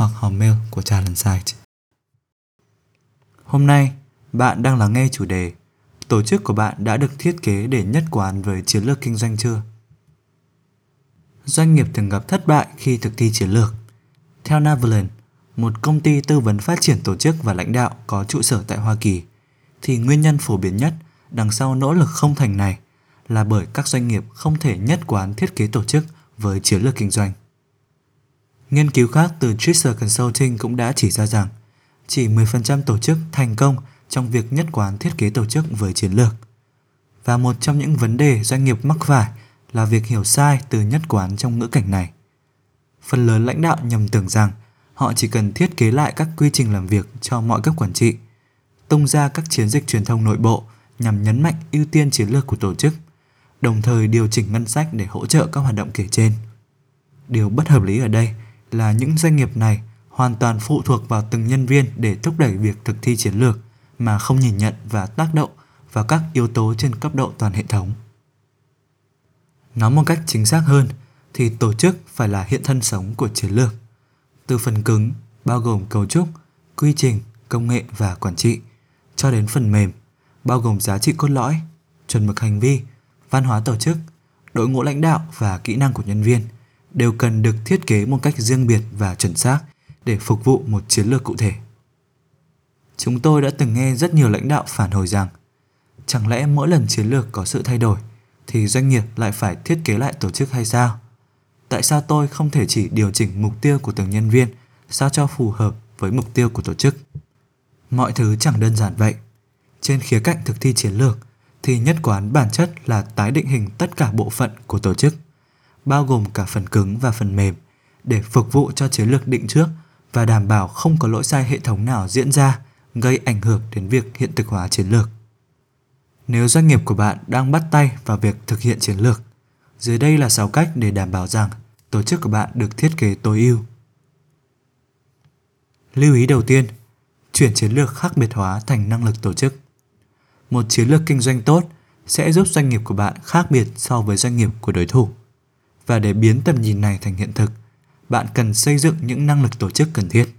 hoặc hòm mail của Talent Site. Hôm nay, bạn đang lắng nghe chủ đề Tổ chức của bạn đã được thiết kế để nhất quán với chiến lược kinh doanh chưa? Doanh nghiệp thường gặp thất bại khi thực thi chiến lược. Theo Navalin, một công ty tư vấn phát triển tổ chức và lãnh đạo có trụ sở tại Hoa Kỳ, thì nguyên nhân phổ biến nhất đằng sau nỗ lực không thành này là bởi các doanh nghiệp không thể nhất quán thiết kế tổ chức với chiến lược kinh doanh. Nghiên cứu khác từ Trisser Consulting cũng đã chỉ ra rằng chỉ 10% tổ chức thành công trong việc nhất quán thiết kế tổ chức với chiến lược. Và một trong những vấn đề doanh nghiệp mắc phải là việc hiểu sai từ nhất quán trong ngữ cảnh này. Phần lớn lãnh đạo nhầm tưởng rằng họ chỉ cần thiết kế lại các quy trình làm việc cho mọi cấp quản trị, tung ra các chiến dịch truyền thông nội bộ nhằm nhấn mạnh ưu tiên chiến lược của tổ chức, đồng thời điều chỉnh ngân sách để hỗ trợ các hoạt động kể trên. Điều bất hợp lý ở đây là những doanh nghiệp này hoàn toàn phụ thuộc vào từng nhân viên để thúc đẩy việc thực thi chiến lược mà không nhìn nhận và tác động vào các yếu tố trên cấp độ toàn hệ thống. Nói một cách chính xác hơn thì tổ chức phải là hiện thân sống của chiến lược. Từ phần cứng bao gồm cấu trúc, quy trình, công nghệ và quản trị cho đến phần mềm bao gồm giá trị cốt lõi, chuẩn mực hành vi, văn hóa tổ chức, đội ngũ lãnh đạo và kỹ năng của nhân viên – đều cần được thiết kế một cách riêng biệt và chuẩn xác để phục vụ một chiến lược cụ thể. Chúng tôi đã từng nghe rất nhiều lãnh đạo phản hồi rằng, chẳng lẽ mỗi lần chiến lược có sự thay đổi thì doanh nghiệp lại phải thiết kế lại tổ chức hay sao? Tại sao tôi không thể chỉ điều chỉnh mục tiêu của từng nhân viên sao cho phù hợp với mục tiêu của tổ chức? Mọi thứ chẳng đơn giản vậy. Trên khía cạnh thực thi chiến lược thì nhất quán bản chất là tái định hình tất cả bộ phận của tổ chức – bao gồm cả phần cứng và phần mềm để phục vụ cho chiến lược định trước và đảm bảo không có lỗi sai hệ thống nào diễn ra gây ảnh hưởng đến việc hiện thực hóa chiến lược. Nếu doanh nghiệp của bạn đang bắt tay vào việc thực hiện chiến lược, dưới đây là 6 cách để đảm bảo rằng tổ chức của bạn được thiết kế tối ưu. Lưu ý đầu tiên, chuyển chiến lược khác biệt hóa thành năng lực tổ chức. Một chiến lược kinh doanh tốt sẽ giúp doanh nghiệp của bạn khác biệt so với doanh nghiệp của đối thủ và để biến tầm nhìn này thành hiện thực, bạn cần xây dựng những năng lực tổ chức cần thiết.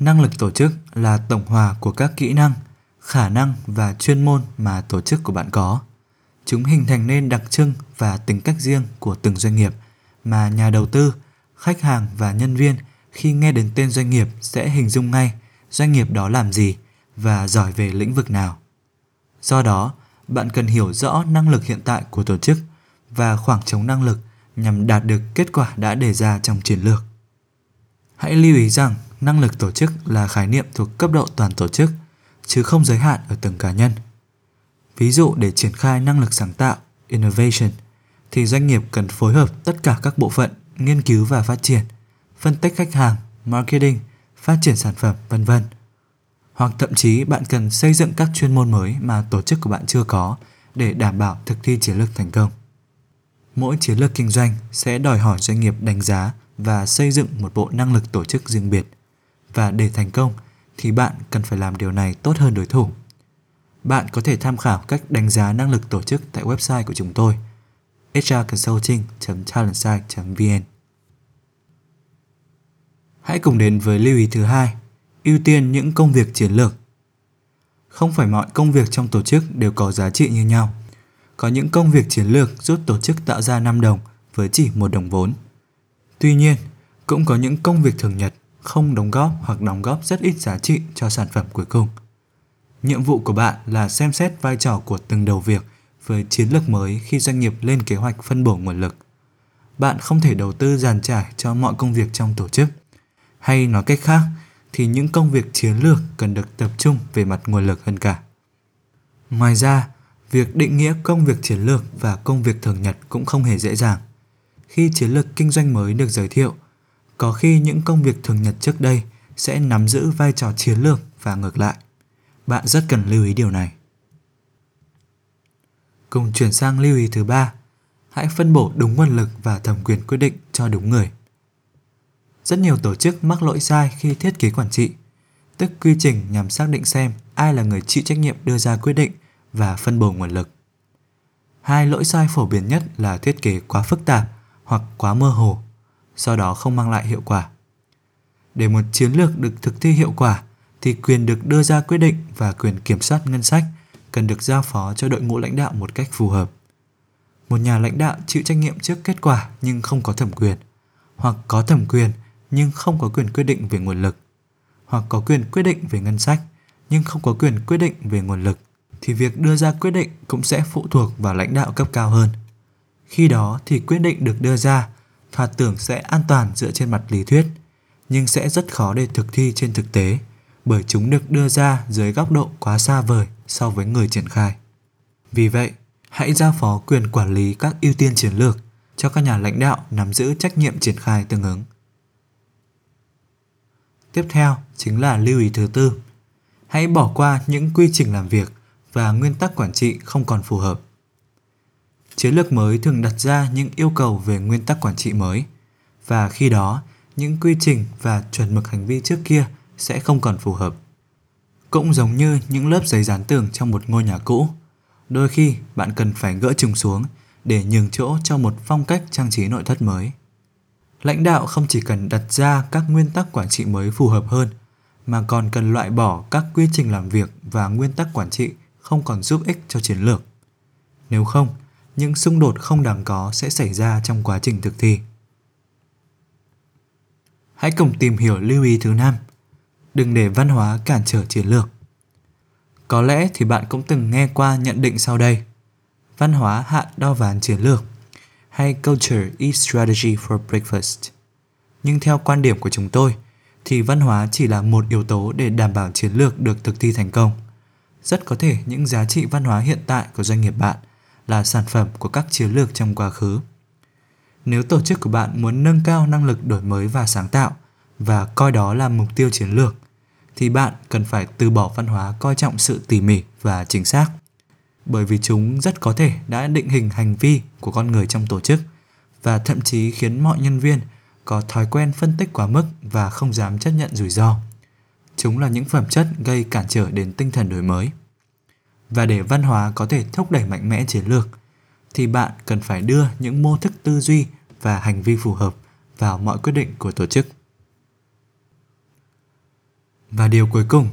Năng lực tổ chức là tổng hòa của các kỹ năng, khả năng và chuyên môn mà tổ chức của bạn có. Chúng hình thành nên đặc trưng và tính cách riêng của từng doanh nghiệp mà nhà đầu tư, khách hàng và nhân viên khi nghe đến tên doanh nghiệp sẽ hình dung ngay doanh nghiệp đó làm gì và giỏi về lĩnh vực nào. Do đó, bạn cần hiểu rõ năng lực hiện tại của tổ chức – và khoảng trống năng lực nhằm đạt được kết quả đã đề ra trong chiến lược. Hãy lưu ý rằng năng lực tổ chức là khái niệm thuộc cấp độ toàn tổ chức, chứ không giới hạn ở từng cá nhân. Ví dụ để triển khai năng lực sáng tạo, innovation, thì doanh nghiệp cần phối hợp tất cả các bộ phận nghiên cứu và phát triển, phân tích khách hàng, marketing, phát triển sản phẩm, vân vân. Hoặc thậm chí bạn cần xây dựng các chuyên môn mới mà tổ chức của bạn chưa có để đảm bảo thực thi chiến lược thành công mỗi chiến lược kinh doanh sẽ đòi hỏi doanh nghiệp đánh giá và xây dựng một bộ năng lực tổ chức riêng biệt. Và để thành công thì bạn cần phải làm điều này tốt hơn đối thủ. Bạn có thể tham khảo cách đánh giá năng lực tổ chức tại website của chúng tôi hrconsulting.talentsite.vn Hãy cùng đến với lưu ý thứ hai, ưu tiên những công việc chiến lược. Không phải mọi công việc trong tổ chức đều có giá trị như nhau có những công việc chiến lược giúp tổ chức tạo ra 5 đồng với chỉ một đồng vốn. Tuy nhiên, cũng có những công việc thường nhật không đóng góp hoặc đóng góp rất ít giá trị cho sản phẩm cuối cùng. Nhiệm vụ của bạn là xem xét vai trò của từng đầu việc với chiến lược mới khi doanh nghiệp lên kế hoạch phân bổ nguồn lực. Bạn không thể đầu tư dàn trải cho mọi công việc trong tổ chức. Hay nói cách khác, thì những công việc chiến lược cần được tập trung về mặt nguồn lực hơn cả. Ngoài ra, Việc định nghĩa công việc chiến lược và công việc thường nhật cũng không hề dễ dàng. Khi chiến lược kinh doanh mới được giới thiệu, có khi những công việc thường nhật trước đây sẽ nắm giữ vai trò chiến lược và ngược lại. Bạn rất cần lưu ý điều này. Cùng chuyển sang lưu ý thứ ba, hãy phân bổ đúng nguồn lực và thẩm quyền quyết định cho đúng người. Rất nhiều tổ chức mắc lỗi sai khi thiết kế quản trị, tức quy trình nhằm xác định xem ai là người chịu trách nhiệm đưa ra quyết định và phân bổ nguồn lực. Hai lỗi sai phổ biến nhất là thiết kế quá phức tạp hoặc quá mơ hồ, do đó không mang lại hiệu quả. Để một chiến lược được thực thi hiệu quả thì quyền được đưa ra quyết định và quyền kiểm soát ngân sách cần được giao phó cho đội ngũ lãnh đạo một cách phù hợp. Một nhà lãnh đạo chịu trách nhiệm trước kết quả nhưng không có thẩm quyền, hoặc có thẩm quyền nhưng không có quyền quyết định về nguồn lực, hoặc có quyền quyết định về ngân sách nhưng không có quyền quyết định về nguồn lực thì việc đưa ra quyết định cũng sẽ phụ thuộc vào lãnh đạo cấp cao hơn. Khi đó thì quyết định được đưa ra thoạt tưởng sẽ an toàn dựa trên mặt lý thuyết, nhưng sẽ rất khó để thực thi trên thực tế bởi chúng được đưa ra dưới góc độ quá xa vời so với người triển khai. Vì vậy, hãy giao phó quyền quản lý các ưu tiên chiến lược cho các nhà lãnh đạo nắm giữ trách nhiệm triển khai tương ứng. Tiếp theo chính là lưu ý thứ tư. Hãy bỏ qua những quy trình làm việc và nguyên tắc quản trị không còn phù hợp. Chiến lược mới thường đặt ra những yêu cầu về nguyên tắc quản trị mới và khi đó những quy trình và chuẩn mực hành vi trước kia sẽ không còn phù hợp. Cũng giống như những lớp giấy dán tường trong một ngôi nhà cũ, đôi khi bạn cần phải gỡ chúng xuống để nhường chỗ cho một phong cách trang trí nội thất mới. Lãnh đạo không chỉ cần đặt ra các nguyên tắc quản trị mới phù hợp hơn, mà còn cần loại bỏ các quy trình làm việc và nguyên tắc quản trị không còn giúp ích cho chiến lược. Nếu không, những xung đột không đáng có sẽ xảy ra trong quá trình thực thi. Hãy cùng tìm hiểu lưu ý thứ năm. Đừng để văn hóa cản trở chiến lược. Có lẽ thì bạn cũng từng nghe qua nhận định sau đây. Văn hóa hạn đo ván chiến lược hay Culture is Strategy for Breakfast. Nhưng theo quan điểm của chúng tôi, thì văn hóa chỉ là một yếu tố để đảm bảo chiến lược được thực thi thành công. Rất có thể những giá trị văn hóa hiện tại của doanh nghiệp bạn là sản phẩm của các chiến lược trong quá khứ. Nếu tổ chức của bạn muốn nâng cao năng lực đổi mới và sáng tạo và coi đó là mục tiêu chiến lược, thì bạn cần phải từ bỏ văn hóa coi trọng sự tỉ mỉ và chính xác bởi vì chúng rất có thể đã định hình hành vi của con người trong tổ chức và thậm chí khiến mọi nhân viên có thói quen phân tích quá mức và không dám chấp nhận rủi ro. Chúng là những phẩm chất gây cản trở đến tinh thần đổi mới. Và để văn hóa có thể thúc đẩy mạnh mẽ chiến lược thì bạn cần phải đưa những mô thức tư duy và hành vi phù hợp vào mọi quyết định của tổ chức. Và điều cuối cùng,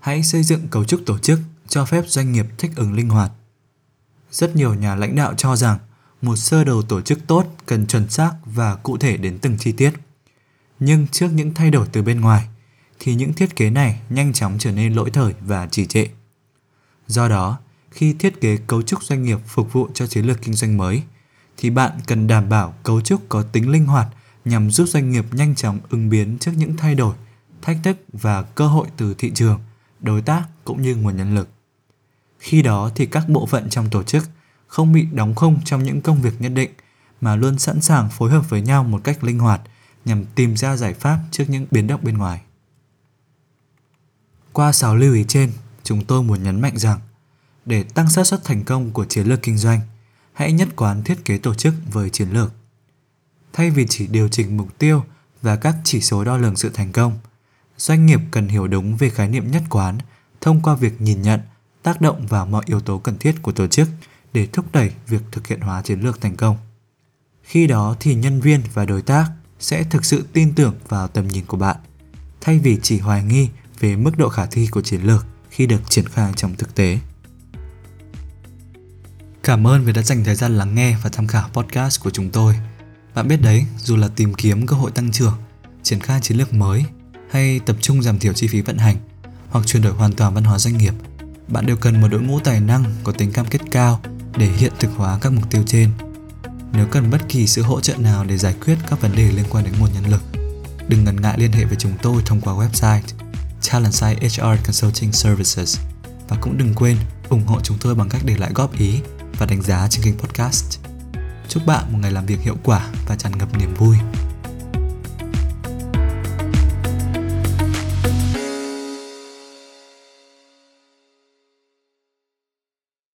hãy xây dựng cấu trúc tổ chức cho phép doanh nghiệp thích ứng linh hoạt. Rất nhiều nhà lãnh đạo cho rằng một sơ đồ tổ chức tốt cần chuẩn xác và cụ thể đến từng chi tiết. Nhưng trước những thay đổi từ bên ngoài khi những thiết kế này nhanh chóng trở nên lỗi thời và trì trệ. Do đó, khi thiết kế cấu trúc doanh nghiệp phục vụ cho chiến lược kinh doanh mới thì bạn cần đảm bảo cấu trúc có tính linh hoạt nhằm giúp doanh nghiệp nhanh chóng ứng biến trước những thay đổi, thách thức và cơ hội từ thị trường, đối tác cũng như nguồn nhân lực. Khi đó thì các bộ phận trong tổ chức không bị đóng khung trong những công việc nhất định mà luôn sẵn sàng phối hợp với nhau một cách linh hoạt nhằm tìm ra giải pháp trước những biến động bên ngoài. Qua 6 lưu ý trên, chúng tôi muốn nhấn mạnh rằng để tăng xác suất thành công của chiến lược kinh doanh, hãy nhất quán thiết kế tổ chức với chiến lược. Thay vì chỉ điều chỉnh mục tiêu và các chỉ số đo lường sự thành công, doanh nghiệp cần hiểu đúng về khái niệm nhất quán thông qua việc nhìn nhận, tác động vào mọi yếu tố cần thiết của tổ chức để thúc đẩy việc thực hiện hóa chiến lược thành công. Khi đó thì nhân viên và đối tác sẽ thực sự tin tưởng vào tầm nhìn của bạn, thay vì chỉ hoài nghi về mức độ khả thi của chiến lược khi được triển khai trong thực tế. Cảm ơn vì đã dành thời gian lắng nghe và tham khảo podcast của chúng tôi. Bạn biết đấy, dù là tìm kiếm cơ hội tăng trưởng, triển khai chiến lược mới hay tập trung giảm thiểu chi phí vận hành hoặc chuyển đổi hoàn toàn văn hóa doanh nghiệp, bạn đều cần một đội ngũ tài năng có tính cam kết cao để hiện thực hóa các mục tiêu trên. Nếu cần bất kỳ sự hỗ trợ nào để giải quyết các vấn đề liên quan đến nguồn nhân lực, đừng ngần ngại liên hệ với chúng tôi thông qua website Talentside HR Consulting Services và cũng đừng quên ủng hộ chúng tôi bằng cách để lại góp ý và đánh giá trên kênh podcast. Chúc bạn một ngày làm việc hiệu quả và tràn ngập niềm vui.